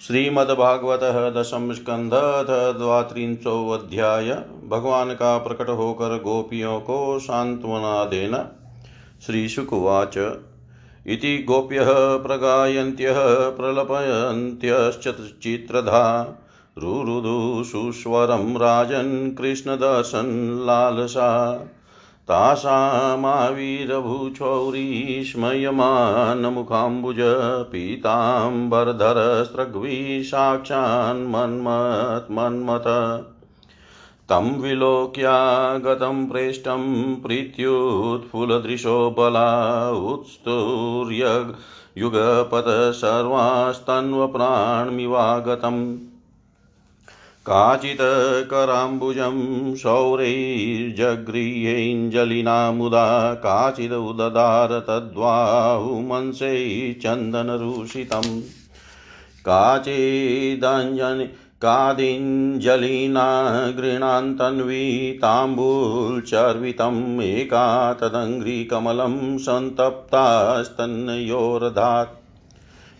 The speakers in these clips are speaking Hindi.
श्रीमद्भागवत दशम स्कंध द्वात्रिंशोऽध्याय भगवान का प्रकट होकर गोपियों को सांत्वना देना श्रीशुकुवाच। इति गोप्यः प्रगायन्त्यः प्रलपयन्त्यश्च चित्रधा रुरुदु सुस्वरं राजन् कृष्णदर्शनलालसा तासामाविरभूचौरीष्मयमानमुखाम्बुज पीताम्बरधरस्रग्वी साक्षान्मन्मत् तं विलोक्यागतं प्रेष्ठं प्रीत्युत्फुलदृशो बला उत्स्तूर्ययुगपथ सर्वास्तन्वप्राणमिवागतम् काचित् कराम्बुजं शौरैर्जगृह्यैञ्जलिना मुदा काचिदुददार तद्वाहुमंसै चन्दनरूषितम्। काचिदञ्जनि कादिञ्जलिना गृह्णान्तन्वी ताम्बूलचर्वितम् एका तदङ्घ्रिकमलं सन्तप्तास्तन्योरधात्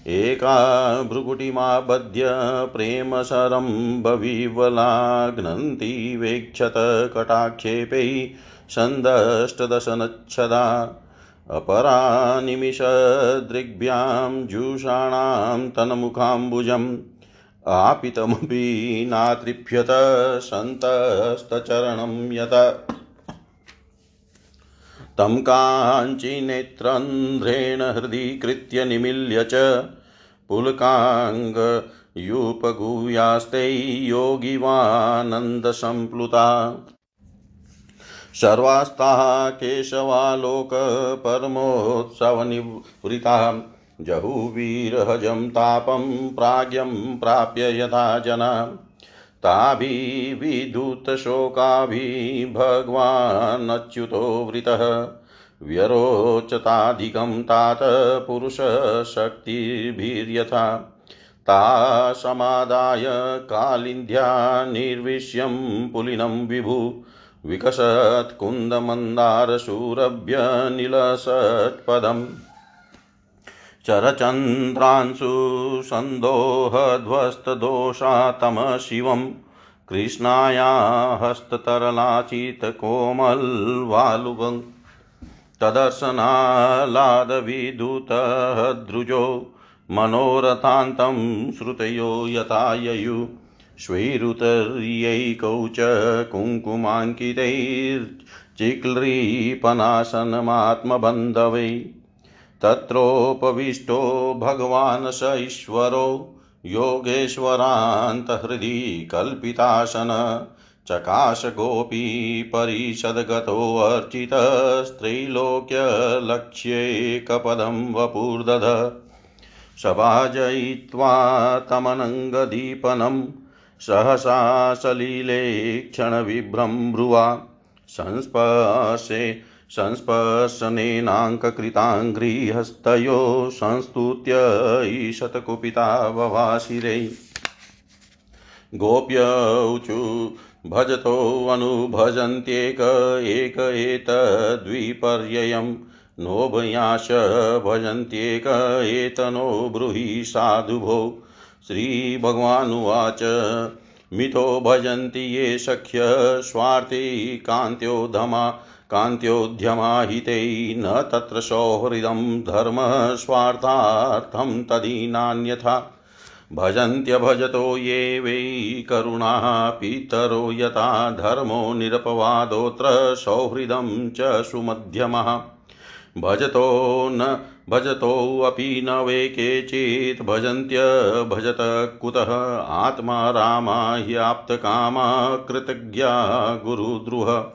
एका भ्रुकुटिमाबध्य प्रेमसरम्भविवलाघ्नन्ति वेक्षत कटाक्षेपै सन्दष्टदशनच्छदा अपरा निमिषदृग्भ्यां जुषाणां तन्मुखाम्बुजम् आपितमपि नातृप्यत सन्तस्तचरणं यत। तं काञ्चिनेत्रन्ध्रेण हृदि कृत्य निमील्य च पुलकाङ्गयुपगूयास्ते योगिवानन्दसम्प्लुता सर्वास्ताः केशवालोकपरमोत्सवनिवृता। जहुवीरहजं तापं प्राज्ञं प्राप्य यथा जना। ताभिविधूतशोकाभिभगवानच्युतो वृतः। व्यरोचताधिकं तात पुरुषशक्तिभिर्यथा। ता समादाय कालिन्द्या निर्विश्यं पुलिनं विभु। विकसत्कुन्दमन्दारशूरभ्यनिलसत्पदम् चरचन्द्रांशु सन्दोहध्वस्तदोषा तमः कृष्णाया हस्ततरलाचितकोमलवालुवं मनोरथान्तं श्रुतयो यथा ययु। स्वैरुतर्यैकौ च कुङ्कुमाङ्कितैर्चिक्लृपनाशनमात्मबन्धवै तत्रोपविष्टो भगवान् स ईश्वरो योगेश्वरान्तहृदि कल्पितासन चकाश गोपी परिषद्गतोऽर्चितस्त्रैलोक्यलक्ष्येकपदं वपुर्दध। सभाजयित्वा तमनङ्गदीपनं सहसा सलिले क्षणविभ्रं ब्रुवा। संस्पर्शे संस्पर्शनेनाङ्ककृताङ्घ्रिहस्तयो संस्तुत्य ईशतकुपिता ववाशिरै गोप्यौचु भजतोऽनुभजन्त्येक एक एतद्विपर्ययं नोभयाश भजन्त्येक एतनो ब्रूहि साधुभो। श्रीभगवानुवाच, मिथो भजन्ति ये सख्य स्वार्थी कान्त्योधमा कान्त्योद्यमाहिते न तत्र सौहृदं धर्मस्वार्थार्थं तदीनान्यथा। भजन्त्यभजतो ये वै करुणाः पितरो यथा धर्मो निरपवादोऽत्र सौहृदं च सुमध्यमः। भजतो न भजतोऽपि न वै केचित् भजन्त्य भजत कुतः। आत्मा रामा ह्याप्तकामा कृतज्ञा गुरुद्रुह।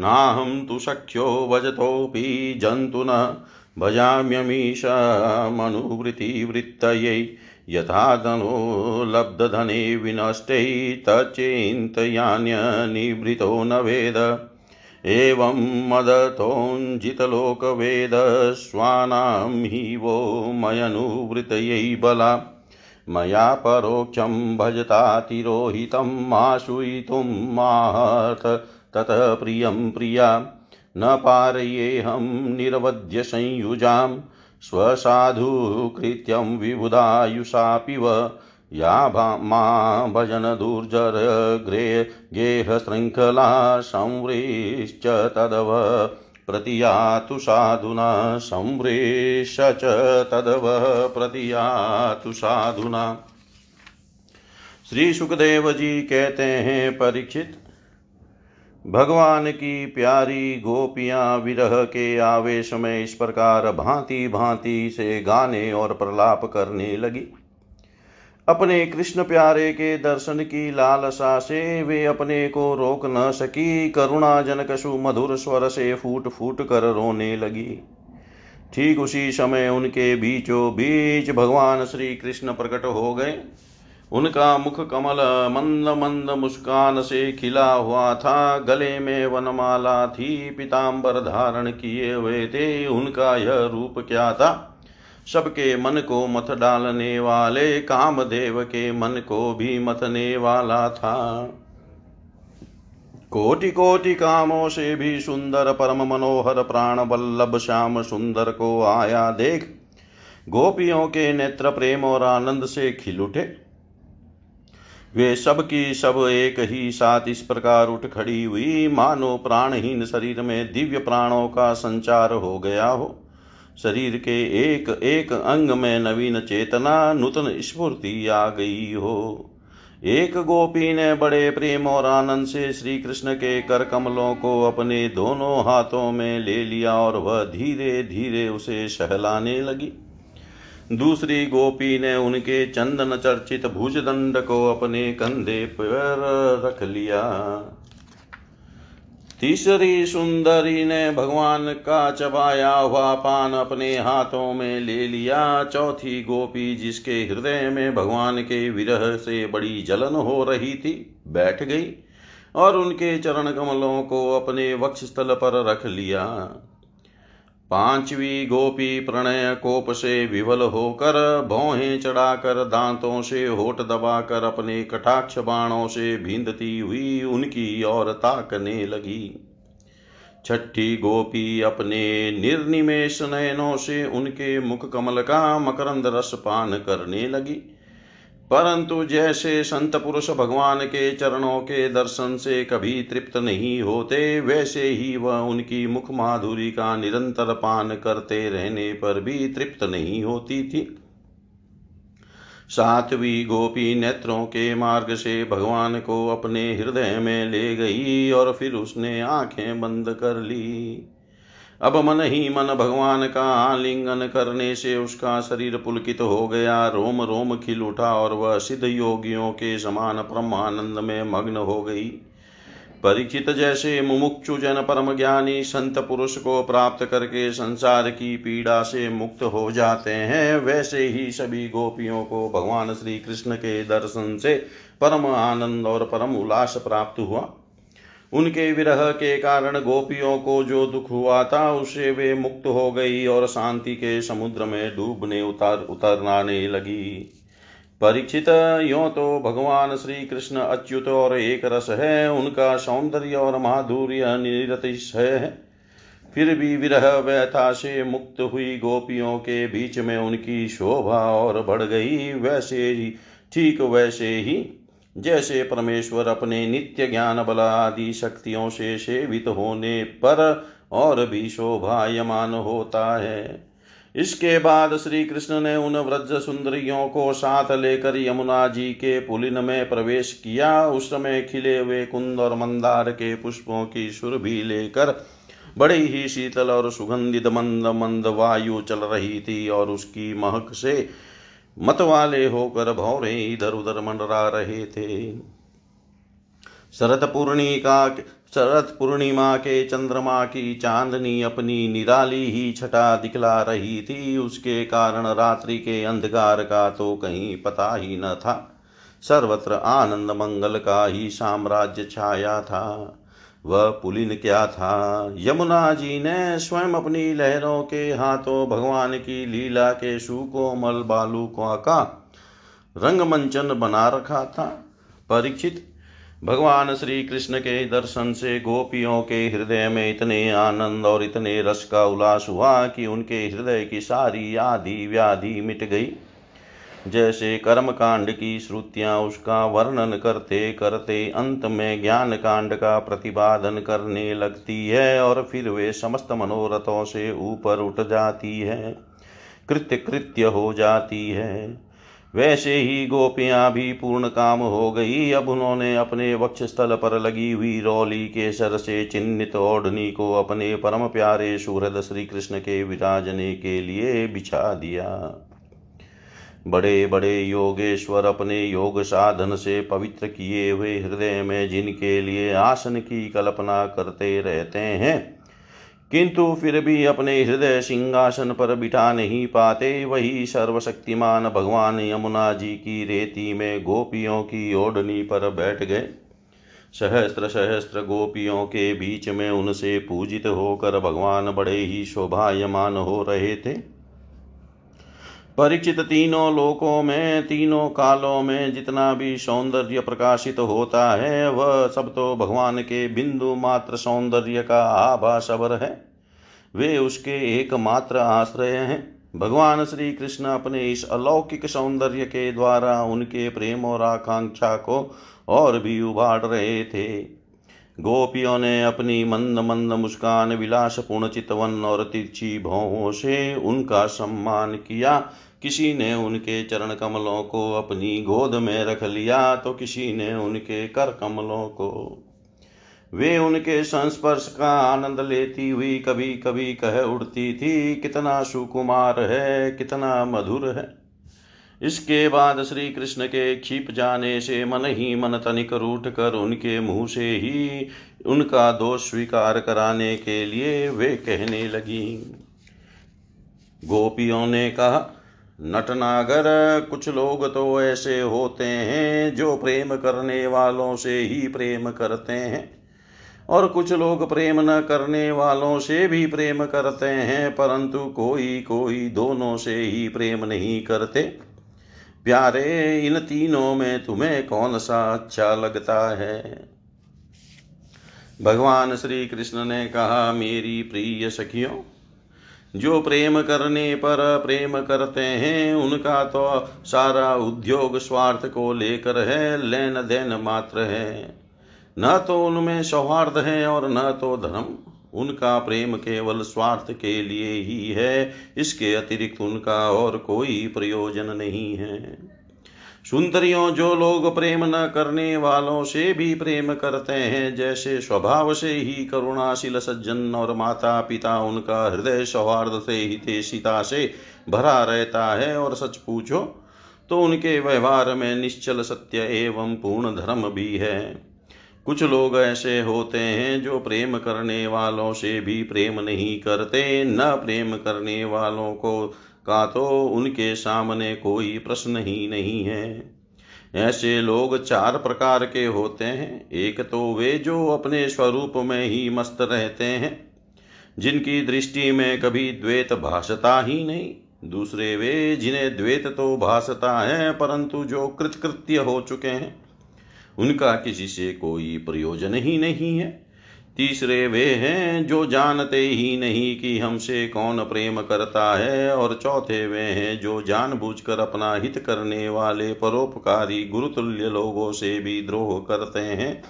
नाहं तु शक्यो भजतोऽपि जन्तुनः। भजाम्यमीशमनुवृत्तिवृत्तयै यथा धनो लब्धधने विनष्टै तच्चिन्तयान्यनिभृतो न वेद। एवं मदतोञ्जितलोकवेदस्वानां हि वो मयनुवृतयै बला। मया परोक्षं भजतातिरोहितं माशुयितुं माहर्थ ततः प्रियं प्रिया। न पारयेऽहं निरवध्य संयुजां स्वसाधुकृत्यं विबुधायुषापिव या मा भजन दुर्जर ग्रे गेहशृङ्खला संवृश्च तदव प्रतियातु साधुना संवृश च तदव प्रतियातु साधुना। श्री सुखदेव जी कहते हैं, परीक्षित भगवान की प्यारी गोपियाँ विरह के आवेश में इस प्रकार भांति भांति से गाने और प्रलाप करने लगी। अपने कृष्ण प्यारे के दर्शन की लालसा से वे अपने को रोक न सकी करुणा जनक सुमधुर स्वर से फूट फूट कर रोने लगी। ठीक उसी समय उनके बीचों बीच भगवान श्री कृष्ण प्रकट हो गए। उनका मुख कमल मंद मंद मुस्कान से खिला हुआ था। गले में वनमाला थी पीताम्बर धारण किए हुए थे। उनका यह रूप क्या था? सबके मन को मत डालने वाले कामदेव के मन को भी मतने वाला था। कोटि कोटि कामों से भी सुंदर परम मनोहर प्राण वल्लभ श्याम सुंदर को आया देख। गोपियों के नेत्र प्रेम और आनंद से खिल उठे। वे सब की सब एक ही साथ इस प्रकार उठ खड़ी हुई। मानो प्राणहीन शरीर में दिव्य प्राणों का संचार हो गया हो। शरीर के एक एक अंग में नवीन चेतना, नूतन स्फूर्ति आ गई हो। एक गोपी ने बड़े प्रेम और आनंद से श्री कृष्ण के कर कमलों को अपने दोनों हाथों में ले लिया और वह धीरे धीरे उसे सहलाने लगी। दूसरी गोपी ने उनके चंदन चर्चित भुजदंड को अपने कंधे पर रख लिया। तीसरी सुंदरी ने भगवान का चबाया हुआ पान अपने हाथों में ले लिया। चौथी गोपी, जिसके हृदय में भगवान के विरह से बड़ी जलन हो रही थी, बैठ गई और उनके चरण कमलों को अपने वक्ष स्थल पर रख लिया। पांचवी गोपी प्रणय कोप से विवल होकर भौहें चढ़ाकर दांतों से होठ दबाकर अपने कटाक्ष बाणों से भींदती हुई उनकी ओर ताकने लगी। छठी गोपी अपने निर्निमेश नयनों से उनके मुख कमल का मकरंद रस पान करने लगी। परंतु जैसे संत पुरुष भगवान के चरणों के दर्शन से कभी तृप्त नहीं होते, वैसे ही वह उनकी मुख माधुरी का निरंतर पान करते रहने पर भी तृप्त नहीं होती थी। सातवीं गोपी नेत्रों के मार्ग से भगवान को अपने हृदय में ले गई और फिर उसने आँखें बंद कर ली। अब मन ही मन भगवान का आलिंगन करने से उसका शरीर पुलकित हो गया। रोम रोम खिल उठा और वह सिद्ध योगियों के समान परमानंद में मग्न हो गई। परीक्षित जैसे मुमुक्षु जन परम ज्ञानी संत पुरुष को प्राप्त करके संसार की पीड़ा से मुक्त हो जाते हैं, वैसे ही सभी गोपियों को भगवान श्री कृष्ण के दर्शन से परम आनंद और परम उल्लास प्राप्त हुआ। उनके विरह के कारण गोपियों को जो दुख हुआ था उससे वे मुक्त हो गई और शांति के समुद्र में डूबने उतर, उतरनाने लगी। परीक्षित, यो तो भगवान श्री कृष्ण अच्युत और एक रस है, उनका सौंदर्य और माधुर्य निरतिशय है। फिर भी विरह व्यथा से मुक्त हुई गोपियों के बीच में उनकी शोभा और बढ़ गई, वैसे ही, ठीक वैसे ही जैसे परमेश्वर अपने नित्य ज्ञान बल आदि शक्तियों से सेवित होने पर और भी शोभायमान होता है। इसके बाद श्री कृष्ण ने उन व्रज सुंदरियों को साथ लेकर यमुना जी के पुलिन में प्रवेश किया। उस समय खिले हुए कुंद और मंदार के पुष्पों की सुर भी लेकर बड़ी ही शीतल और सुगंधित मंद मंद वायु चल रही थी और उसकी महक से मत वाले होकर भौरे इधर उधर मंडरा रहे थे। शरद पूर्णिका शरद पूर्णिमा के चंद्रमा की चांदनी अपनी निराली ही छटा दिखला रही थी। उसके कारण रात्रि के अंधकार का तो कहीं पता ही न था। सर्वत्र आनंद मंगल का ही साम्राज्य छाया था। वह पुलिन क्या था? यमुना जी ने स्वयं अपनी लहरों के हाथों भगवान की लीला के सुकोमल बालू का रंगमंचन बना रखा था। परीक्षित, भगवान श्री कृष्ण के दर्शन से गोपियों के हृदय में इतने आनंद और इतने रस का उल्लास हुआ कि उनके हृदय की सारी आदि व्याधि मिट गई। जैसे कर्म कांड की श्रुतियाँ, उसका वर्णन करते करते अंत में ज्ञान कांड का प्रतिपादन करने लगती है और फिर वे समस्त मनोरथों से ऊपर उठ जाती है कृत्य कृत्य हो जाती है। वैसे ही गोपियाँ भी पूर्ण काम हो गई। अब उन्होंने अपने वक्ष स्थल पर लगी हुई रौली के सर से चिन्हित ओढ़नी को अपने परम प्यारे सुहृद श्री कृष्ण के विराजने के लिए बिछा दिया। बड़े बड़े योगेश्वर अपने योग साधन से पवित्र किए हुए हृदय में जिनके लिए आसन की कल्पना करते रहते हैं। किंतु फिर भी अपने हृदय सिंहासन पर बिठा नहीं पाते, वही सर्वशक्तिमान भगवान यमुना जी की रेती में गोपियों की ओढ़नी पर बैठ गए। सहस्त्र सहस्त्र गोपियों के बीच में उनसे पूजित होकर भगवान बड़े ही शोभायमान हो रहे थे। परिचित तीनों लोकों में, तीनों कालों में जितना भी सौंदर्य प्रकाशित होता है, वह सब तो भगवान के बिंदु मात्र सौंदर्य का आभास अवर है। वे उसके एकमात्र आश्रय हैं। भगवान श्री कृष्ण अपने इस अलौकिक सौंदर्य के द्वारा उनके प्रेम और आकांक्षा को और भी उभाड़ रहे थे। गोपियों ने अपनी मंद मंद मुस्कान, विलासपूर्ण चितवन और तिरछी भौहों से उनका सम्मान किया। किसी ने उनके चरण कमलों को अपनी गोद में रख लिया तो किसी ने उनके कर कमलों को। वे उनके संस्पर्श का आनंद लेती हुई कभी कभी कह उड़ती थी, कितना सुकुमार है, कितना मधुर है। इसके बाद श्री कृष्ण के क्षिप जाने से मन ही मन तनिक रूट कर उनके मुँह से ही उनका दोष स्वीकार कराने के लिए वे कहने लगी। गोपियों ने कहा नटनागर, कुछ लोग तो ऐसे होते हैं जो प्रेम करने वालों से ही प्रेम करते हैं। और कुछ लोग प्रेम न करने वालों से भी प्रेम करते हैं, परंतु कोई कोई दोनों से ही प्रेम नहीं करते। प्यारे, इन तीनों में तुम्हें कौन सा अच्छा लगता है? भगवान श्री कृष्ण ने कहा, मेरी प्रिय सखियों जो प्रेम करने पर प्रेम करते हैं, उनका तो सारा उद्योग स्वार्थ को लेकर है लेन देन मात्र है। न तो उनमें सौहार्द है और न तो धर्म। उनका प्रेम केवल स्वार्थ के लिए ही है, इसके अतिरिक्त उनका और कोई प्रयोजन नहीं है। सुंदरियों जो लोग प्रेम न करने वालों से भी प्रेम करते हैं, जैसे स्वभाव से ही करुणाशील सज्जन और माता पिता उनका हृदय सौहार्द से हितेशिता से भरा रहता है और सच पूछो तो उनके व्यवहार में निश्चल सत्य एवं पूर्ण धर्म भी है। कुछ लोग ऐसे होते हैं जो प्रेम करने वालों से भी प्रेम नहीं करते, न प्रेम करने वालों को का तो उनके सामने कोई प्रश्न ही नहीं है। ऐसे लोग चार प्रकार के होते हैं। एक तो वे जो अपने स्वरूप में ही मस्त रहते हैं, जिनकी दृष्टि में कभी द्वेत भाषता ही नहीं। दूसरे वे जिन्हें द्वेत तो भाषता है, परंतु जो कृतकृत्य हो चुके हैं, उनका किसी से कोई प्रयोजन ही नहीं है। तीसरे वे हैं जो जानते ही नहीं कि हमसे कौन प्रेम करता है, और चौथे वे हैं जो जानबूझकर अपना हित करने वाले परोपकारी गुरुतुल्य लोगों से भी द्रोह करते हैं,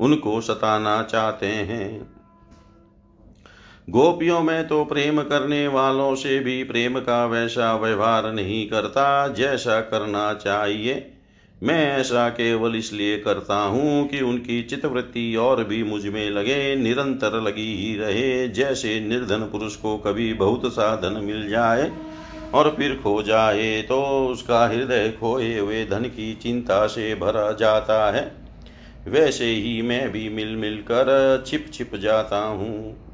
उनको सताना चाहते हैं। गोपियों में तो प्रेम करने वालों से भी प्रेम का वैसा व्यवहार नहीं करता, जैसा करना चाहिए। मैं ऐसा केवल इसलिए करता हूँ कि उनकी चित्तवृत्ति और भी मुझमें लगे, निरंतर लगी ही रहे। जैसे निर्धन पुरुष को कभी बहुत सा धन मिल जाए और फिर खो जाए तो उसका हृदय खोए हुए धन की चिंता से भरा जाता है। वैसे ही मैं भी मिल मिल कर छिप छिप जाता हूँ।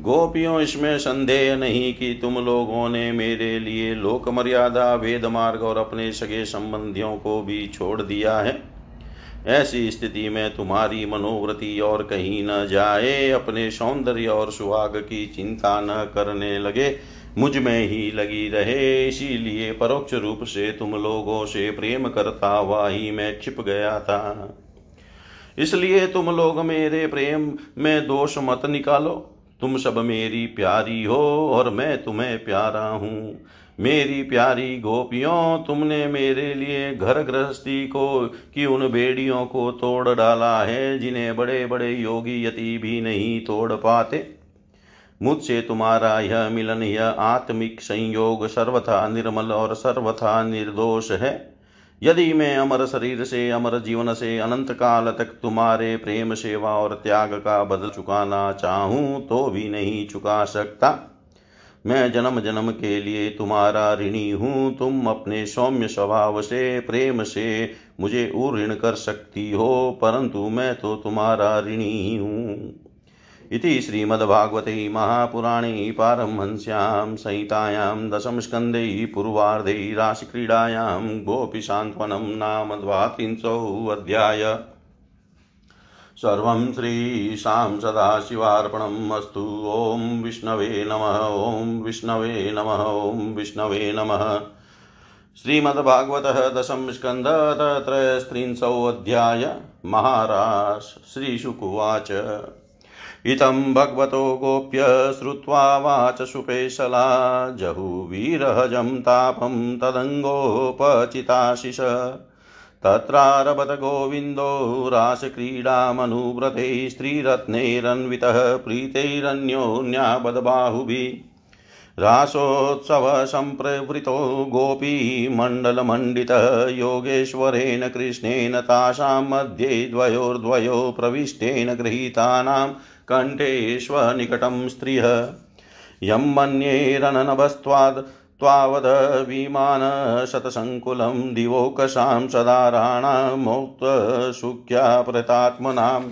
गोपियों, इसमें संदेह नहीं कि तुम लोगों ने मेरे लिए लोक मर्यादा, वेद मार्ग और अपने सगे संबंधियों को भी छोड़ दिया है। ऐसी स्थिति में तुम्हारी मनोवृत्ति और कहीं न जाए, अपने सौंदर्य और सुहाग की चिंता न करने लगे, मुझमें ही लगी रहे। इसीलिए परोक्ष रूप से तुम लोगों से प्रेम करता हुआ ही मैं छिप गया था। इसलिए तुम लोग मेरे प्रेम में दोष मत निकालो। तुम सब मेरी प्यारी हो और मैं तुम्हें प्यारा हूँ। मेरी प्यारी गोपियों, तुमने मेरे लिए घर गृहस्थी को, कि उन बेड़ियों को तोड़ डाला है, जिन्हें बड़े बड़े योगी यति भी नहीं तोड़ पाते। मुझसे तुम्हारा यह मिलन, यह आत्मिक संयोग सर्वथा निर्मल और सर्वथा निर्दोष है। यदि मैं अमर शरीर से, अमर जीवन से अनंत काल तक तुम्हारे प्रेम, सेवा और त्याग का बदल चुकाना चाहूँ तो भी नहीं चुका सकता। मैं जन्म जन्म के लिए तुम्हारा ऋणी हूँ। तुम अपने सौम्य स्वभाव से, प्रेम से मुझे ऋण कर सकती हो, परंतु मैं तो तुम्हारा ऋणी हूँ। इति श्रीमद्भागवते महापुराणे पारमहंस्यां संहितायां दशमस्कन्धे पूर्वार्धे राशिक्रीडायां गोपीशान्त्वनं नाम द्वात्रिंशोऽध्याय सर्वं श्रीशां सदाशिवार्पणम् अस्तु। ॐ विष्णवे नमः, ॐ विष्णवे नमः, ॐ विष्णवे नमः। श्रीमद्भागवतः दशम स्कन्ध त्रयस्त्रिंशोऽध्याय महाराज श्रीशुकुवाच इतं भगवतो गोप्य श्रुत्वा वाच सुपेशला जहुवीरहजं तापं तदङ्गोपचिताशिष। तत्रारभत गोविन्दो रासक्रीडामनुव्रते स्त्रीरत्नैरन्वितः प्रीतैरन्योन्याबदबाहुभिः रासोत्सवसम्प्रवृतो गोपीमण्डलमण्डितः योगेश्वरेण कृष्णेन तासां मध्ये द्वयोर्द्वयो प्रविष्टेन गृहीतानां कण्ठेष्वनिकटं स्त्रियः। यं मन्येरननभस्त्वाद् त्वावद विमानशतसङ्कुलं दिवोकसां सदाराणामौक्तसुख्याप्रतात्मनाम्।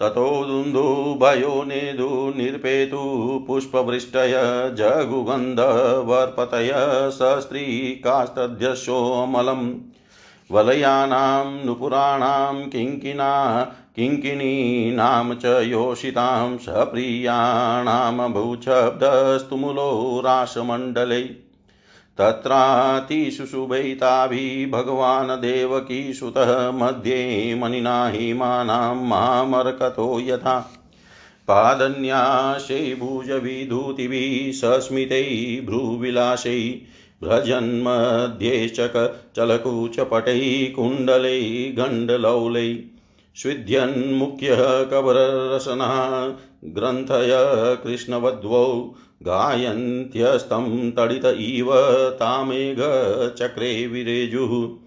ततो दुन्दुभयो नेदु निर्पेतु पुष्पवृष्टय जगुगन्धवर्पतय सस्त्रीकास्तद्यशोऽमलम् वलयानां नुपुराणां किङ्किना, किङ्किणीनां च योषितां सप्रियाणामभूशब्दस्तुमुलो रासमण्डले तत्रातिशुशुभैताभिः भगवान् देवकीसुतः मध्ये मणिना हिमानां मामर्कतो यथा। पादन्यासै भुजविधूतिभिः सस्मितैः भ्रूविलासैः भ्रजन्मध्ये चक चलकुचपटैः कुण्डलैः गण्डलौलैः स्विध्यन्मुख्यः कबररसनः ग्रन्थय कृष्णवध्वौ गायन्त्यस्तं तडित इव तामेघचक्रे विरेजुः।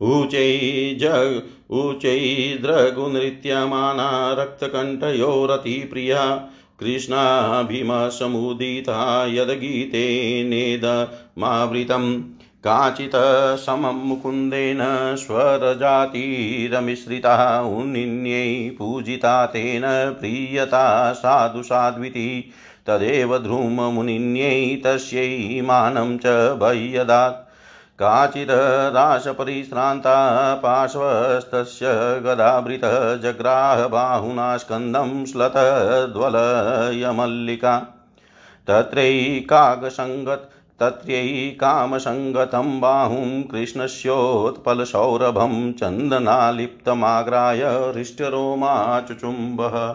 ऊचै जग ऊचैद्रगुनृत्यमाना रक्तकण्ठयोरतिप्रिया कृष्णाभिमसमुदिता यद्गीतेनेदमावृतम् काचित् समं मुकुन्देन स्वरजातिरमिश्रिता उन्निन्यै पूजिता तेन प्रीयता साधु साध्विति तदेव ध्रुममुनिन्यै तस्यै मानं च भय्यदात् काचित् रासपरिश्रान्ता पार्श्वस्तस्य गदाभृतः जग्राह बाहुना स्कन्दं श्लतद्वलयमल्लिका तत्रैकागसङ्गत् तत्रैकामसङ्गतं बाहुं कृष्णस्योत्पलसौरभं चन्दनालिप्तमाग्राय हृष्टरोमाचुचुम्बः।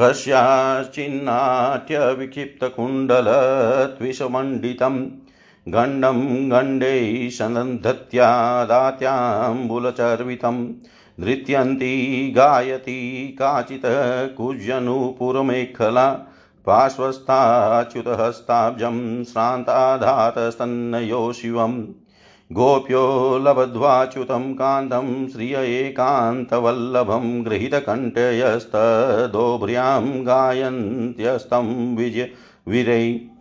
कस्याश्चिन्नाट्यविक्षिप्तकुण्डलत्विषमण्डितं गण्डं गण्डैः सनद्धत्या दात्याम्बुलचर्वितं नृत्यन्ती गायती काचित् कुज्यनुपुरमेखला पार्श्वस्थाच्युतहस्ताब्जं श्रान्ताधातस्तन्नयो शिवम् गोप्यो लब्ध्वाच्युतं कान्तं श्रिय एकान्तवल्लभं, गृहीतकण्ठयस्तदोभ्र्यां गायन्त्यस्तं विजय वीरै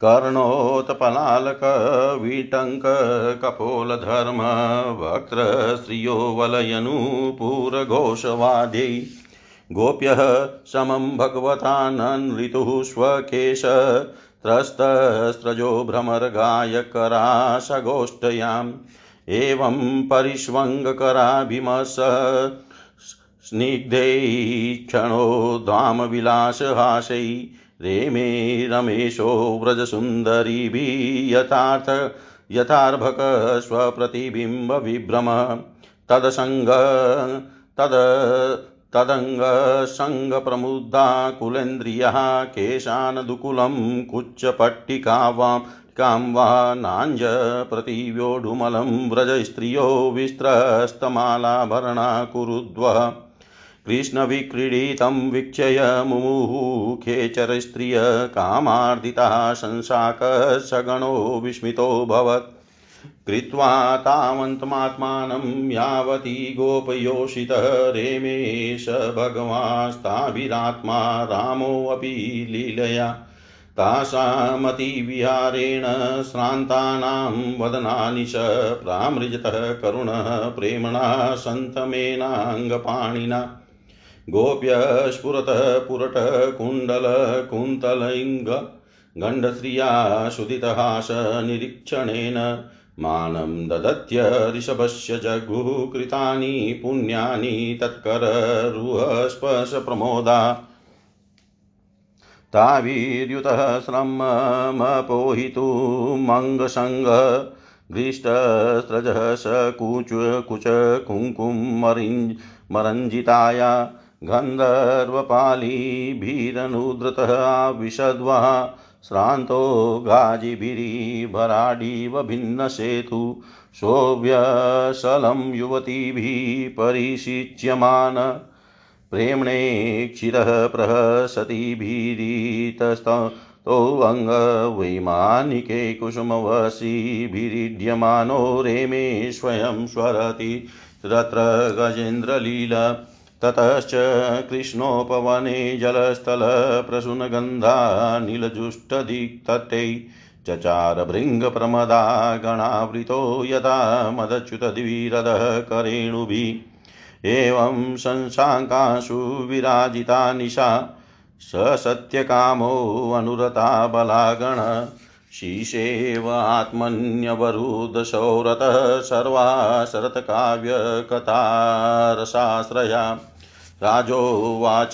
कर्णोत्पलालकविटङ्ककपोलधर्म वक्त्रश्रियो वलयनुपूरघोषवाद्यै गोप्यः समं भगवताननृतुः स्वकेश त्रस्तस्रजो भ्रमरगायकरासगोष्ठयाम् एवं परिष्वङ्गकराभिमस स्निग्धैः क्षणो धामविलासहासै। रेमे रमेशो व्रजसुन्दरीभिः यथार्थ यथार्भक स्वप्रतिबिम्बविभ्रम तदसङ्ग तद तदङ्गसङ्गप्रमुद्धा कुलेन्द्रियः केशान् दुकुलं कुच्चपट्टिकावां कां वा नाञ्ज प्रतिव्योढुमलं व्रजस्त्रियो विस्त्रस्तमालाभरणा कुरुद्वः कृष्णविक्रीडितं वीक्षय मुमुः खेचरस्त्रिय कामार्दिता शंसाकसगणो विस्मितोऽभवत् कृत्वा तावन्तमात्मानं यावती गोपयोषितः रेमेश भगवास्ताभिरात्मा रामोऽपि लीलया। तासामतिविहारेण श्रान्तानां वदनानि च प्रामृजतः करुणः प्रेम्णा सन्तमेनाङ्गपाणिना। गोप्य स्फुरतः पुरटः कुण्डलकुन्तलिङ्ग गण्डश्रिया शुदितहास निरीक्षणेन मानं ददत्य ऋषभस्य जगुः कृतानि पुण्यानि तत्कररुहस्पशप्रमोदा तावीर्युतः श्रममपोहितुमङ्गसङ्ग घृष्टस्रजः स कुच कुच कुङ्कुमरिञ् मरञ्जिताया गन्धर्वपालीभिरनुद्रतः विशद्वा श्रान्तो गाजिभिरीभराडीव भिन्नसेतु सोऽव्यसलं युवतीभिः परिशिच्यमान। प्रेम्णेक्षिरः प्रहसतिभिरीतस्तोऽङ्गवैमानिके कुसुमवशीभिरीड्यमानो रेमे स्वयं स्वरति तत्र गजेन्द्रलीला ततश्च कृष्णोपवने जलस्थलप्रसूनगन्धानिलजुष्टदिक्तटै चचार भृङ्गप्रमदा गणावृतो यथा मदच्युतद्विरदः करेणुभिः। एवं शंसाकाशु विराजिता निशा, स सत्यकामोऽनुरता बलागण। शीशेव आत्मन्यवरुदशौरतः सर्वा शरत्काव्यकथारसाश्रया राजोवाच,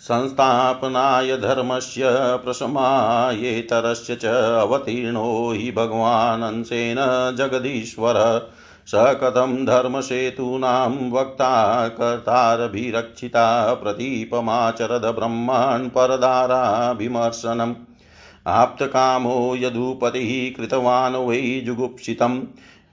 संस्थापनाय धर्मस्य प्रशमायेतरस्य च अवतीर्णो हि भगवानंशेन जगदीश्वरः। स कथं धर्मसेतूनां वक्ता कर्तारभिरक्षिता प्रतीपमाचरद ब्रह्मान् आप्तकामो यदुपतिः कृतवान् वै जुगुप्सितं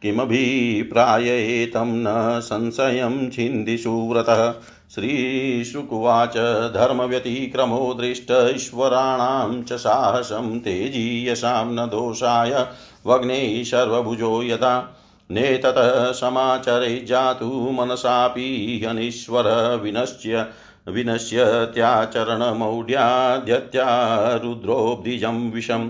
किमभिप्रायेतं न संशयं छिन्दिषुव्रतः श्रीशुकुवाच धर्मव्यतिक्रमो दृष्ट ईश्वराणां च साहसं तेजीयसां न दोषाय वग्नैः सर्वभुजो यदा। नेततः समाचरे जातु मनसापि हनीश्वर विनश्य विनश्यत्याचरणमौढ्याद्यत्या रुद्रोब्धिजं विषम्।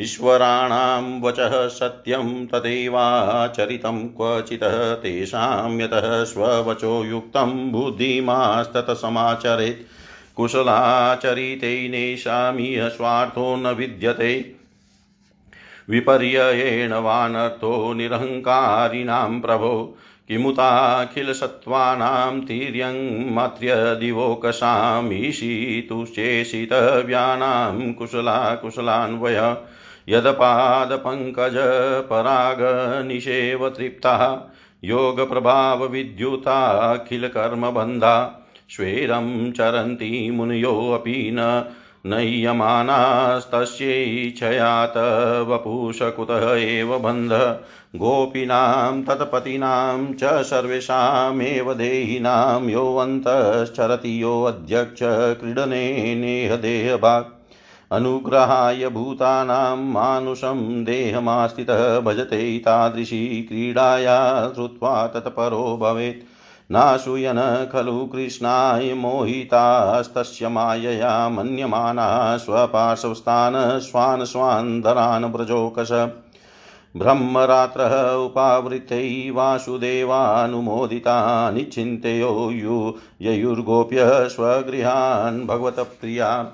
ईश्वराणां वचः सत्यं तदेवाचरितं क्वचितः तेषां यतः स्ववचो युक्तं बुद्धिमास्ततसमाचरेत् कुशलाचरितैनेषामिह स्वार्थो न विद्यते। विपर्ययेण वानर्थो निरहङ्कारिणां प्रभो। किमुताखिलसत्त्वानां तिर्यङ्मत्र्यदिवोकसामीशितुश्चेषितव्यानां कुशलाकुशलान्वय यदपादपङ्कजपरागनिषेव तृप्ताः योगप्रभावविद्युताखिलकर्मबन्धा स्वेरं चरन्ति मुनयोऽपि न नह्यमानास्तस्यैच्छयात वपुषकुतः एव बन्ध। गोपीनां तत्पतीनां च सर्वेषामेव देहिनां योऽन्तश्चरति योऽध्यक्ष क्रीडने नेह देहभाक् अनुग्रहाय भूतानां मानुषं देहमास्थितः भजते तादृशी क्रीडाया श्रुत्वा तत्परो भवेत्। नाशूयन खलु कृष्णाय मोहितास्तस्य मायया मन्यमानाः स्वपार्श्वस्थान् स्वान् स्वान्दरान् व्रजोकश। ब्रह्मरात्रः उपावृत्तै वासुदेवानुमोदिता यु ययुर्गोप्य स्वगृहान् भगवतप्रिया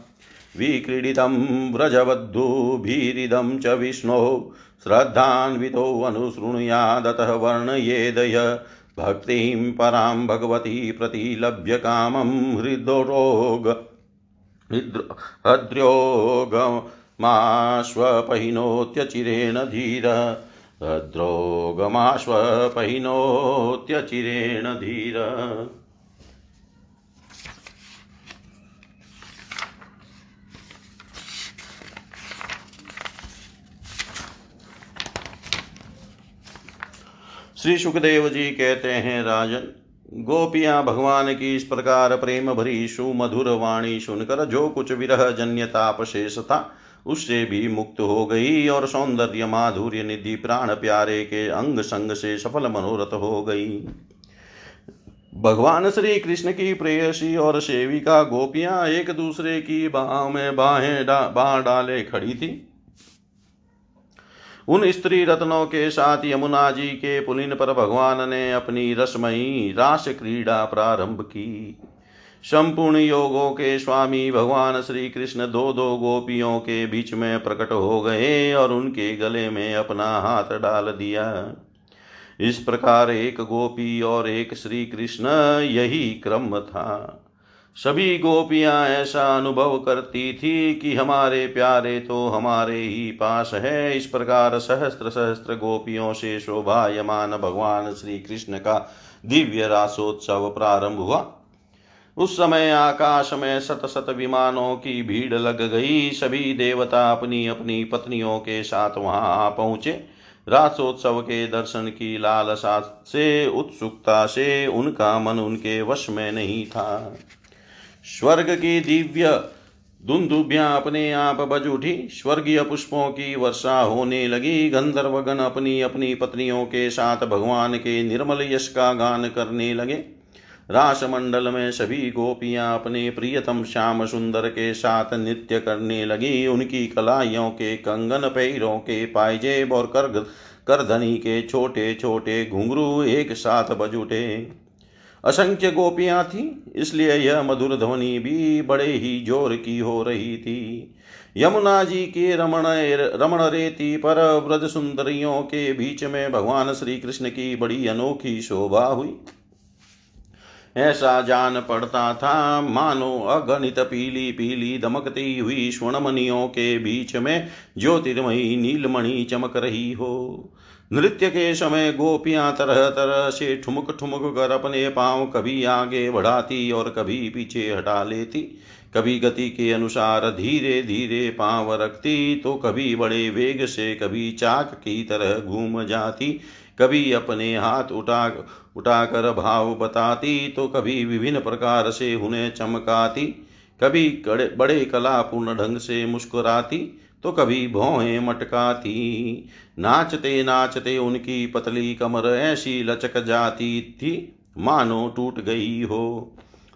विक्रीडितं व्रजवधूभिरिदं च विष्णोः। श्रद्धान्वितोऽनुशृणुयादतः वर्णयेदय। भक्तिं परां भगवती प्रतिलभ्य कामं हृद्रोग हृद्रोगमाश्वपहिनोत्यचिरेण धीर। हृद्रोगमाश्वपहिनोत्यचिरेण धीर। श्री सुखदेव जी कहते हैं राजन गोपियाँ भगवान की इस प्रकार प्रेम भरी सुमधुर वाणी सुनकर जो कुछ विरह जन्य ताप शेष था उससे भी मुक्त हो गई और सौंदर्य माधुर्य निधि प्राण प्यारे के अंग संग से सफल मनोरथ हो गई। भगवान श्री कृष्ण की प्रेयसी और सेविका गोपियाँ एक दूसरे की बाह में बाहें डा, डाले खड़ी थी। उन स्त्री रत्नों के साथ यमुना जी के पुलिन पर भगवान ने अपनी रसमयी रास क्रीड़ा प्रारंभ की। संपूर्ण योगों के स्वामी भगवान श्री कृष्ण दो दो गोपियों के बीच में प्रकट हो गए और उनके गले में अपना हाथ डाल दिया। इस प्रकार एक गोपी और एक श्री कृष्ण यही क्रम था। सभी गोपियाँ ऐसा अनुभव करती थी कि हमारे प्यारे तो हमारे ही पास है। इस प्रकार सहस्त्र सहस्त्र गोपियों से शोभायमान भगवान श्री कृष्ण का दिव्य रासोत्सव प्रारंभ हुआ। उस समय आकाश में सत सत विमानों की भीड़ लग गई। सभी देवता अपनी अपनी पत्नियों के साथ वहाँ आ पहुँचे। रासोत्सव के दर्शन की लालसा से, उत्सुकता से उनका मन उनके वश में नहीं था। स्वर्ग की दिव्य दुंदुभियाँ अपने आप बज उठी। स्वर्गीय पुष्पों की वर्षा होने लगी। गंधर्वगण अपनी अपनी पत्नियों के साथ भगवान के निर्मल यश का गान करने लगे। रास मंडल में सभी गोपियाँ अपने प्रियतम श्याम सुंदर के साथ नृत्य करने लगी। उनकी कलाइयों के कंगन, पैरों के पायजेब और कर, करधनी के छोटे छोटे घुंघरू एक साथ बज उठे। असंख्य गोपियाँ थी, इसलिए यह मधुर ध्वनि भी बड़े ही ज़ोर की हो रही थी। यमुना जी के रमण रमण रेती पर व्रज सुंदरियों के बीच में भगवान श्री कृष्ण की बड़ी अनोखी शोभा हुई। ऐसा जान पड़ता था, मानो अगणित पीली पीली दमकती हुई स्वर्णमणियों के बीच में ज्योतिर्मयी नीलमणि चमक रही हो। नृत्य के समय गोपियाँ तरह तरह से ठुमक ठुमक कर अपने पाँव कभी आगे बढ़ाती और कभी पीछे हटा लेती। कभी गति के अनुसार धीरे धीरे पाँव रखती तो कभी बड़े वेग से कभी चाक की तरह घूम जाती। कभी अपने हाथ उठा, उठाकर भाव बताती तो कभी विभिन्न प्रकार से उन्हें चमकाती। कभी कड़े बड़े कलापूर्ण ढंग से मुस्कुराती। तो कभी भौहें मटकाती, नाचते नाचते उनकी पतली कमर ऐसी लचक जाती थी, मानो टूट गई हो।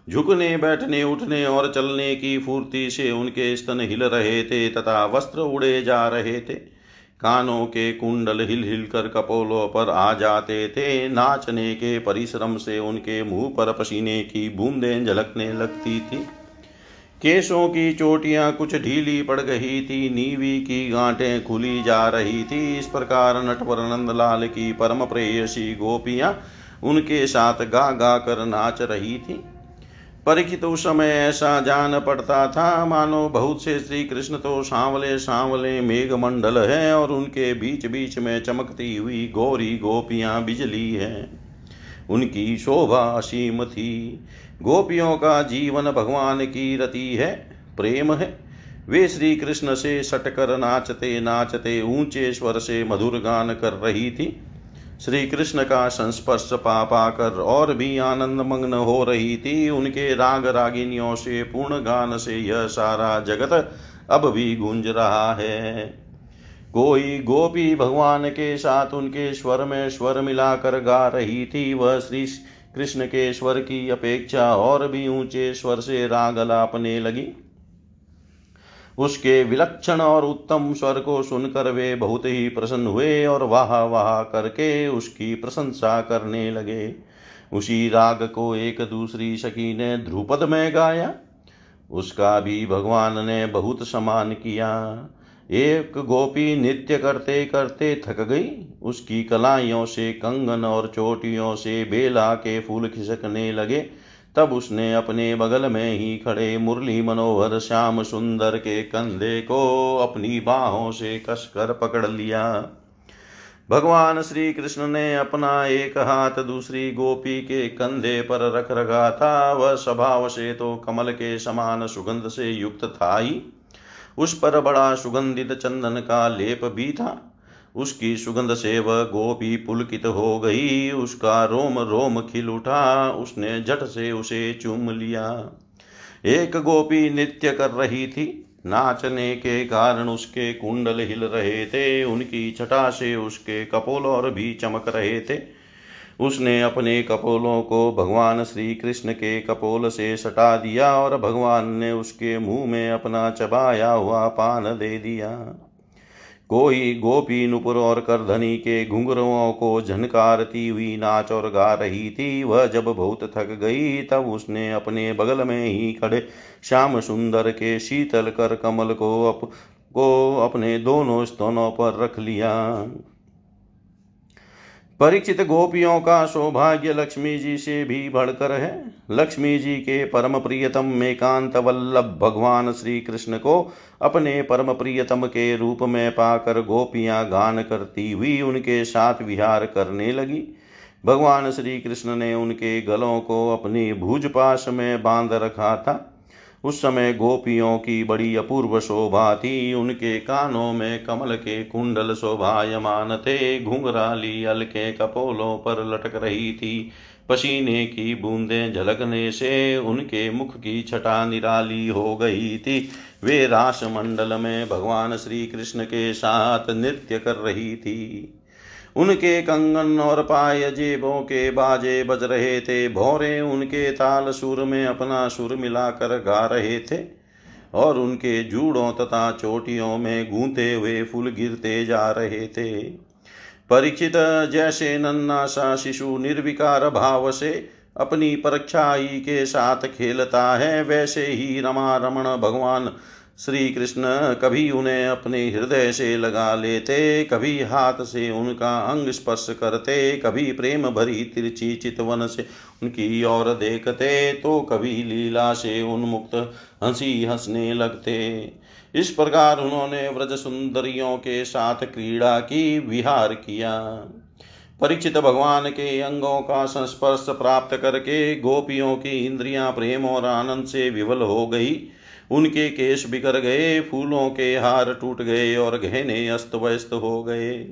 झुकने, बैठने, उठने और चलने की फूर्ति से उनके स्तन हिल रहे थे तथा वस्त्र उड़े जा रहे थे। कानों के कुंडल हिल हिल कर कपोलों पर आ जाते थे। नाचने के परिश्रम से उनके मुँह पर पसीने की बूंदें झलकने लगती थी। केशों की चोटियाँ कुछ ढीली पड़ गई थी, नीवी की गांठें खुली जा रही थी। इस प्रकार नटवर नंदलाल की परम प्रेयसी गोपियाँ उनके साथ गा गा कर नाच रही थी। परीक्षित उस समय ऐसा जान पड़ता था, मानो बहुत से श्री कृष्ण तो सांवले सांवले मेघ मंडल है और उनके बीच बीच में चमकती हुई गौरी गोपियाँ बिजली है। उनकी शोभा असीम थी। गोपियों का जीवन भगवान की रति है, प्रेम है। वे श्री कृष्ण से सटकर नाचते नाचते ऊँचे स्वर से मधुर गान कर रही थी। श्री कृष्ण का संस्पर्श पा पाकर और भी आनंद मग्न हो रही थी। उनके राग रागिनियों से, पूर्ण गान से यह सारा जगत अब भी गूंज रहा है। कोई गोपी भगवान के साथ उनके स्वर में स्वर मिलाकर गा रही थी। वह श्री कृष्ण के स्वर की अपेक्षा और भी ऊँचे स्वर से राग लापने लगी। उसके विलक्षण और उत्तम स्वर को सुनकर वे बहुत ही प्रसन्न हुए और वाह वाह करके उसकी प्रशंसा करने लगे। उसी राग को एक दूसरी सखी ने ध्रुपद में गाया। उसका भी भगवान ने बहुत सम्मान किया। एक गोपी नृत्य करते करते थक गई। उसकी कलाइयों से कंगन और चोटियों से बेला के फूल खिसकने लगे। तब उसने अपने बगल में ही खड़े मुरली मनोहर श्याम सुंदर के कंधे को अपनी बाहों से कसकर पकड़ लिया। भगवान श्री कृष्ण ने अपना एक हाथ दूसरी गोपी के कंधे पर रख रखा था। वह स्वभाव से तो कमल के समान सुगंध से युक्त था ही। उस पर बड़ा सुगंधित चंदन का लेप भी था। उसकी सुगंध से वह गोपी पुलकित हो गई। उसका रोम रोम खिल उठा। उसने झट से उसे चूम लिया। एक गोपी नृत्य कर रही थी। नाचने के कारण उसके कुंडल हिल रहे थे। उनकी छटा से उसके कपोल और भी चमक रहे थे। उसने अपने कपोलों को भगवान श्री कृष्ण के कपोल से सटा दिया और भगवान ने उसके मुँह में अपना चबाया हुआ पान दे दिया। कोई गोपी नुपुर और करधनी के घुंघरुओं को झनकारती हुई नाच और गा रही थी वह जब बहुत थक गई तब उसने अपने बगल में ही खड़े श्याम सुंदर के शीतल कर कमल को अप, को अपने दोनों स्तनों पर रख लिया। परीक्षित गोपियों का सौभाग्य लक्ष्मी जी से भी बढ़कर है। लक्ष्मी जी के परम प्रियतम मेकांत वल्लभ भगवान श्री कृष्ण को अपने परम प्रियतम के रूप में पाकर गोपियाँ गान करती हुई उनके साथ विहार करने लगी। भगवान श्री कृष्ण ने उनके गलों को अपनी भुजपाश में बाँध रखा था। उस समय गोपियों की बड़ी अपूर्व शोभा थी। उनके कानों में कमल के कुंडल शोभायमान थे। घुंघराली अलके कपोलों पर लटक रही थी। पसीने की बूंदें झलकने से उनके मुख की छटा निराली हो गई थी। वे रास मंडल में भगवान श्री कृष्ण के साथ नृत्य कर रही थी। उनके कंगन और पाय जेबों के बाजे बज रहे थे। भौरे उनके ताल सुर में अपना सुर मिलाकर गा रहे थे और उनके जूड़ों तथा चोटियों में गूंते हुए फूल गिरते जा रहे थे। परीक्षित जैसे नन्ना सा शिशु निर्विकार भाव से अपनी परीक्षाई के साथ खेलता है, वैसे ही रमा रमण भगवान श्री कृष्ण कभी उन्हें अपने हृदय से लगा लेते, कभी हाथ से उनका अंग स्पर्श करते, कभी प्रेम भरी तिरछी चितवन से उनकी ओर देखते तो कभी लीला से उन्मुक्त हँसी हंसने लगते। इस प्रकार उन्होंने व्रज सुंदरियों के साथ क्रीड़ा की, विहार किया। परीक्षित भगवान के अंगों का संस्पर्श प्राप्त करके गोपियों की इंद्रियाँ प्रेम और आनंद से विवल हो गई। उनके केश बिखर गए, फूलों के हार टूट गए और गहने अस्त व्यस्त हो गए।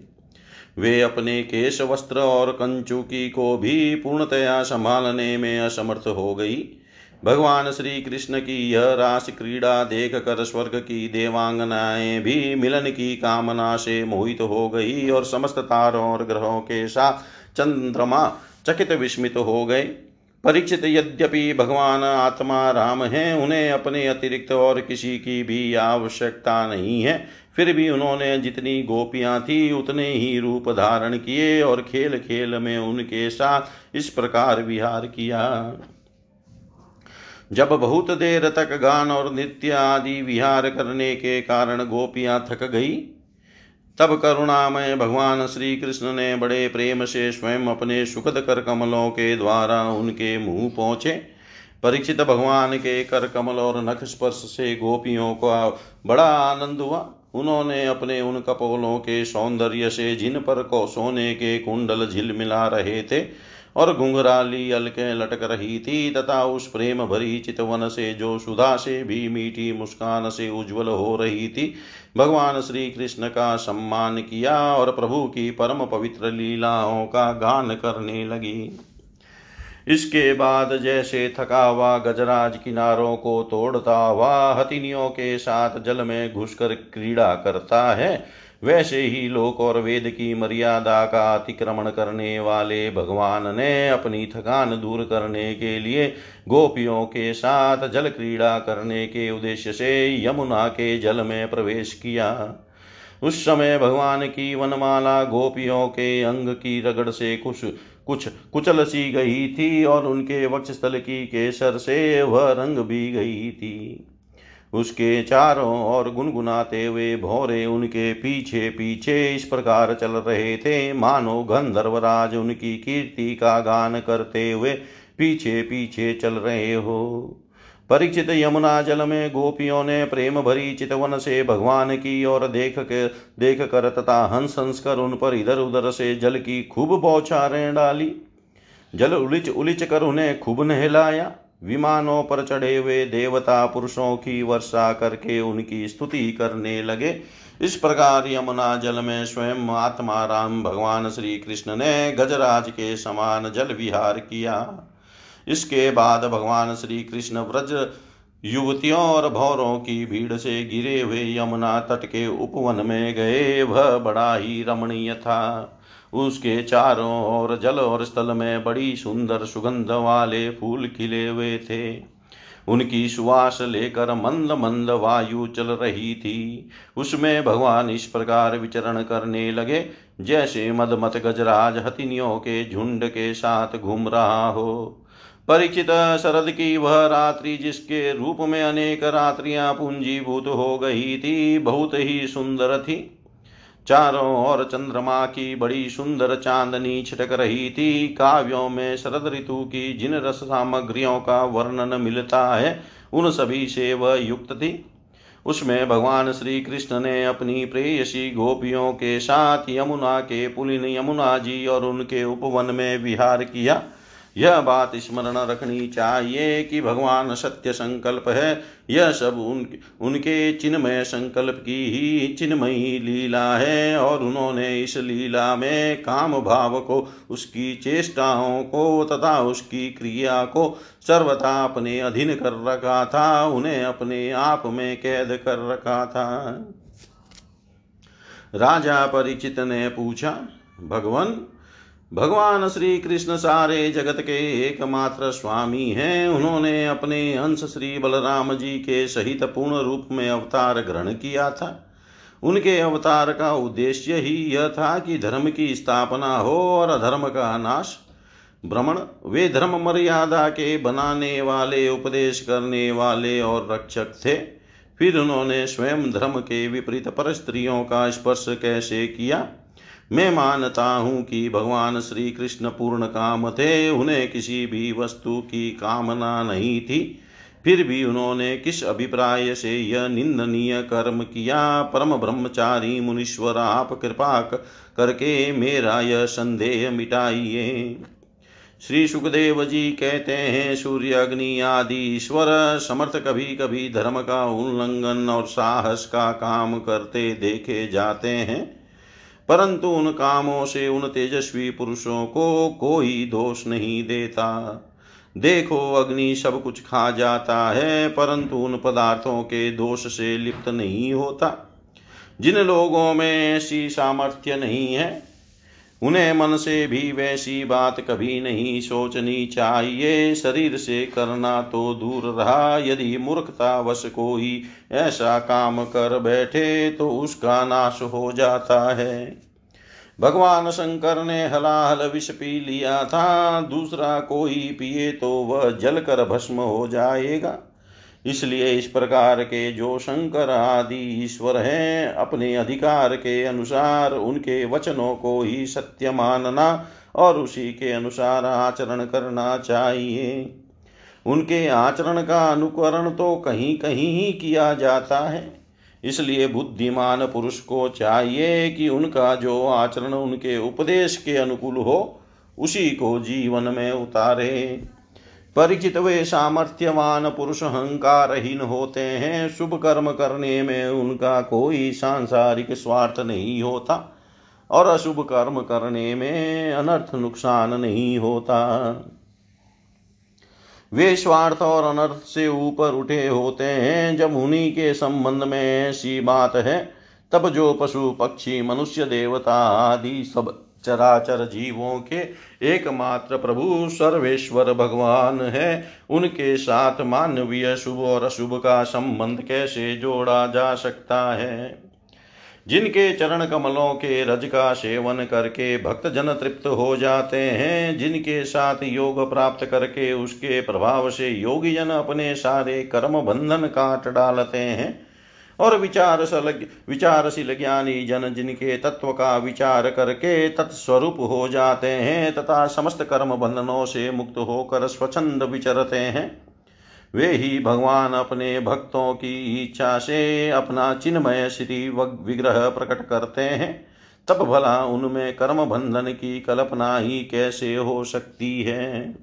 वे अपने केश वस्त्र और कंचुकी को भी पूर्णतया संभालने में असमर्थ हो गई। भगवान श्री कृष्ण की यह रास क्रीड़ा देख कर स्वर्ग की देवांगनाएँ भी मिलन की कामना से मोहित हो गई और समस्त तारों और ग्रहों के साथ चंद्रमा चकित विस्मित हो गए। परीक्षित यद्यपि भगवान आत्मा राम हैं, उन्हें अपने अतिरिक्त और किसी की भी आवश्यकता नहीं है। फिर भी उन्होंने जितनी गोपियाँ थी, उतने ही रूप धारण किए और खेल खेल में उनके साथ इस प्रकार विहार किया। जब बहुत देर तक गान और नृत्य आदि विहार करने के कारण गोपियाँ थक गई तब करुणामय भगवान श्री कृष्ण ने बड़े प्रेम से स्वयं अपने सुखद कर कमलों के द्वारा उनके मुँह पहुँचे परीक्षित भगवान के कर कमल और नख स्पर्श से गोपियों को बड़ा आनंद हुआ। उन्होंने अपने उन कपोलों के सौंदर्य से जिन पर को सोने के कुंडल झिलमिला रहे थे और घुंघराली अलके लटक रही थी, तथा उस प्रेम भरी चितवन से जो सुधा से भी मीठी मुस्कान से उज्जवल हो रही थी, भगवान श्री कृष्ण का सम्मान किया और प्रभु की परम पवित्र लीलाओं का गान करने लगी। इसके बाद जैसे थका हुआ गजराज किनारों को तोड़ता हुआ हथिनियों के साथ जल में घुसकर क्रीड़ा करता है वैसे ही लोक और वेद की मर्यादा का अतिक्रमण करने वाले भगवान ने अपनी थकान दूर करने के लिए गोपियों के साथ जल क्रीड़ा करने के उद्देश्य से यमुना के जल में प्रवेश किया। उस समय भगवान की वनमाला गोपियों के अंग की रगड़ से कुछ कुछ कुचल सी गई थी और उनके वक्षस्थल की केसर से वह रंग भी गई थी। उसके चारों ओर गुनगुनाते हुए भौरे उनके पीछे पीछे इस प्रकार चल रहे थे। मानो गंधर्वराज उनकी कीर्ति का गान करते हुए पीछे पीछे चल रहे हो। परीक्षित यमुना जल में गोपियों ने प्रेम भरी चितवन से भगवान की ओर देख के, देख कर तथा हंस हंस कर उन पर इधर उधर से जल की खूब बौछारें डाली। जल उलिच उलिच कर उन्हें खूब नहलाया। विमानों पर चढ़े हुए देवता पुरुषों की वर्षा करके उनकी स्तुति करने लगे। इस प्रकार यमुना जल में स्वयं आत्मा राम भगवान श्री कृष्ण ने गजराज के समान जल विहार किया। इसके बाद भगवान श्री कृष्ण व्रज युवतियों और भौरों की भीड़ से गिरे हुए यमुना तट के उपवन में गए। वह बड़ा ही रमणीय था। उसके चारों ओर जल और स्थल में बड़ी सुंदर सुगंध वाले फूल खिले हुए थे। उनकी सुवास लेकर मंद मंद वायु चल रही थी। उसमें भगवान इस प्रकार विचरण करने लगे, जैसे मदमत गजराज हथिनियों के झुंड के साथ घूम रहा हो। परिचित शरद की वह रात्रि जिसके रूप में अनेक रात्रियाँ पूंजीभूत हो गई थी, बहुत ही सुंदर थी। चारों ओर चंद्रमा की बड़ी सुंदर चांदनी छिटक रही थी। काव्यों में शरद ऋतु की जिन रस सामग्रियों का वर्णन मिलता है, उन सभी से वह युक्त थी। उसमें भगवान श्री कृष्ण ने अपनी प्रेयसी गोपियों के साथ यमुना के पुलिन यमुना जी और उनके उपवन में विहार किया। यह बात स्मरण रखनी चाहिए कि भगवान सत्य संकल्प है। यह सब उन, उनके चिन्मय संकल्प की ही चिन्मयी लीला है और उन्होंने इस लीला में काम भाव को, उसकी चेष्टाओं को तथा उसकी क्रिया को सर्वथा अपने अधीन कर रखा था, उन्हें अपने आप में कैद कर रखा था। राजा परिचित ने पूछा, भगवान भगवान श्री कृष्ण सारे जगत के एकमात्र स्वामी हैं। उन्होंने अपने अंश श्री बलराम जी के सहित पूर्ण रूप में अवतार ग्रहण किया था। उनके अवतार का उद्देश्य ही यह था कि धर्म की स्थापना हो और अधर्म का नाश, भ्रमण, वे धर्म मर्यादा के बनाने वाले, उपदेश करने वाले और रक्षक थे। फिर उन्होंने स्वयं धर्म के विपरीत पर स्त्रियों का स्पर्श कैसे किया? मैं मानता हूँ कि भगवान श्री कृष्ण पूर्ण काम थे, उन्हें किसी भी वस्तु की कामना नहीं थी। फिर भी उन्होंने किस अभिप्राय से यह निंदनीय कर्म किया? परम ब्रह्मचारी मुनीश्वर, आप कृपा करके मेरा यह संदेह मिटाइए। श्री सुखदेव जी कहते हैं, सूर्य, अग्नि आदि ईश्वर समर्थ कभी कभी धर्म का उल्लंघन और साहस का काम करते देखे जाते हैं। परंतु उन कामों से उन तेजस्वी पुरुषों को कोई दोष नहीं देता। देखो, अग्नि सब कुछ खा जाता है, परंतु उन पदार्थों के दोष से लिप्त नहीं होता। जिन लोगों में ऐसी सामर्थ्य नहीं है उन्हें मन से भी वैसी बात कभी नहीं सोचनी चाहिए। शरीर से करना तो दूर रहा, यदि मूर्खता वश कोई ऐसा काम कर बैठे तो उसका नाश हो जाता है। भगवान शंकर ने हलाहल विष पी लिया था, दूसरा कोई पिए तो वह जलकर भस्म हो जाएगा। इसलिए इस प्रकार के जो शंकर आदि ईश्वर हैं, अपने अधिकार के अनुसार उनके वचनों को ही सत्य मानना और उसी के अनुसार आचरण करना चाहिए। उनके आचरण का अनुकरण तो कहीं कहीं ही किया जाता है। इसलिए बुद्धिमान पुरुष को चाहिए कि उनका जो आचरण उनके उपदेश के अनुकूल हो, उसी को जीवन में उतारे। परिचित वे सामर्थ्यवान पुरुष अहंकारहीन होते हैं। शुभ कर्म करने में उनका कोई सांसारिक स्वार्थ नहीं होता और अशुभ कर्म करने में अनर्थ नुकसान नहीं होता। वे स्वार्थ और अनर्थ से ऊपर उठे होते हैं। जब उन्हीं के संबंध में ऐसी बात है, तब जो पशु, पक्षी, मनुष्य, देवता आदि सब चराचर जीवों के एकमात्र प्रभु सर्वेश्वर भगवान है। उनके साथ मानवीय शुभ और अशुभ का संबंध कैसे जोड़ा जा सकता है? जिनके चरण कमलों के रज का सेवन करके भक्त जन तृप्त हो जाते हैं, जिनके साथ योग प्राप्त करके उसके प्रभाव से योगी जन अपने सारे कर्म बंधन काट डालते हैं और विचार विचारशील ज्ञानी जन जिनके तत्व का विचार करके तत्स्वरूप हो जाते हैं, तथा समस्त कर्म बंधनों से मुक्त होकर स्वच्छंद विचरते हैं, वे ही भगवान अपने भक्तों की इच्छा से अपना चिन्मय श्री विग्रह प्रकट करते हैं। तब भला उनमें कर्म बंधन की कल्पना ही कैसे हो सकती है?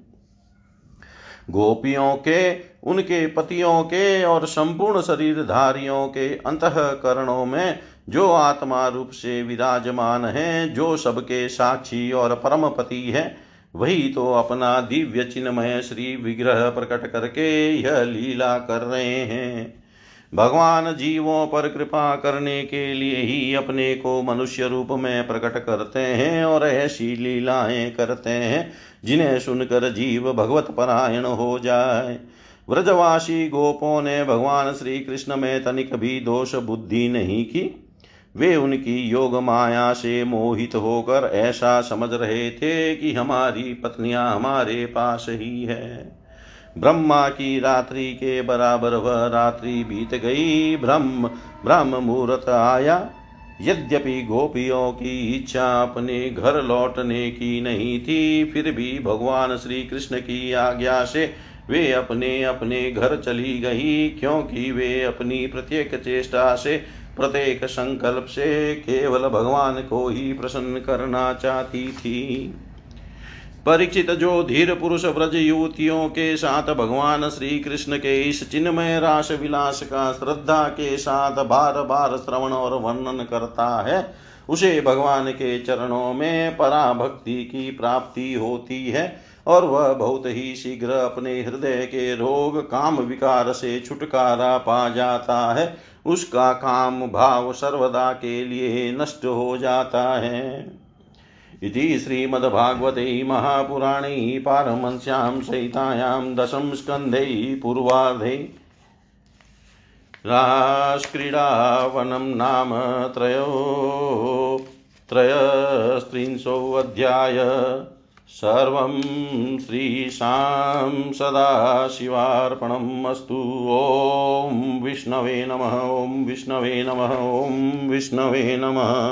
गोपियों के, उनके पतियों के और संपूर्ण शरीरधारियों के अंतकरणों में जो आत्मा रूप से विराजमान है, जो सबके साक्षी और परम पति है, वही तो अपना दिव्य चिन्मय श्री विग्रह प्रकट करके यह लीला कर रहे हैं। भगवान जीवों पर कृपा करने के लिए ही अपने को मनुष्य रूप में प्रकट करते हैं और ऐसी लीलाएँ करते हैं, जिन्हें सुनकर जीव भगवत परायण हो जाए। व्रजवासी गोपों ने भगवान श्री कृष्ण में तनिक भी दोष बुद्धि नहीं की। वे उनकी योग माया से मोहित होकर ऐसा समझ रहे थे कि हमारी पत्नियाँ हमारे पास ही है। ब्रह्मा की रात्रि के बराबर वह रात्रि बीत गई। ब्रह्म ब्रह्म मुहूर्त आया। यद्यपि गोपियों की इच्छा अपने घर लौटने की नहीं थी, फिर भी भगवान श्री कृष्ण की आज्ञा से वे अपने अपने घर चली गई, क्योंकि वे अपनी प्रत्येक चेष्टा से, प्रत्येक संकल्प से केवल भगवान को ही प्रसन्न करना चाहती थी। परीक्षित जो धीर पुरुष व्रज युवतियों के साथ भगवान श्री कृष्ण के इस चिन्मय रास विलास का श्रद्धा के साथ बार बार श्रवण और वर्णन करता है, उसे भगवान के चरणों में पराभक्ति की प्राप्ति होती है और वह बहुत ही शीघ्र अपने हृदय के रोग काम विकार से छुटकारा पा जाता है, उसका काम भाव सर्वदा के लिए नष्ट हो जाता है। इति श्रीमद्भागवते महापुराणे पारमंस्यां सहितायां दशम स्कन्धे पूर्वार्धे। राष्ट्रीडावनं नाम त्रयो, त्रयस्त्रिंशोऽध्याय। सर्वं श्रीशां सदाशिवार्पणम् अस्तु। ॐ विष्णवे नमः, ॐ विष्णवे नमः, ॐ विष्णवे नमः।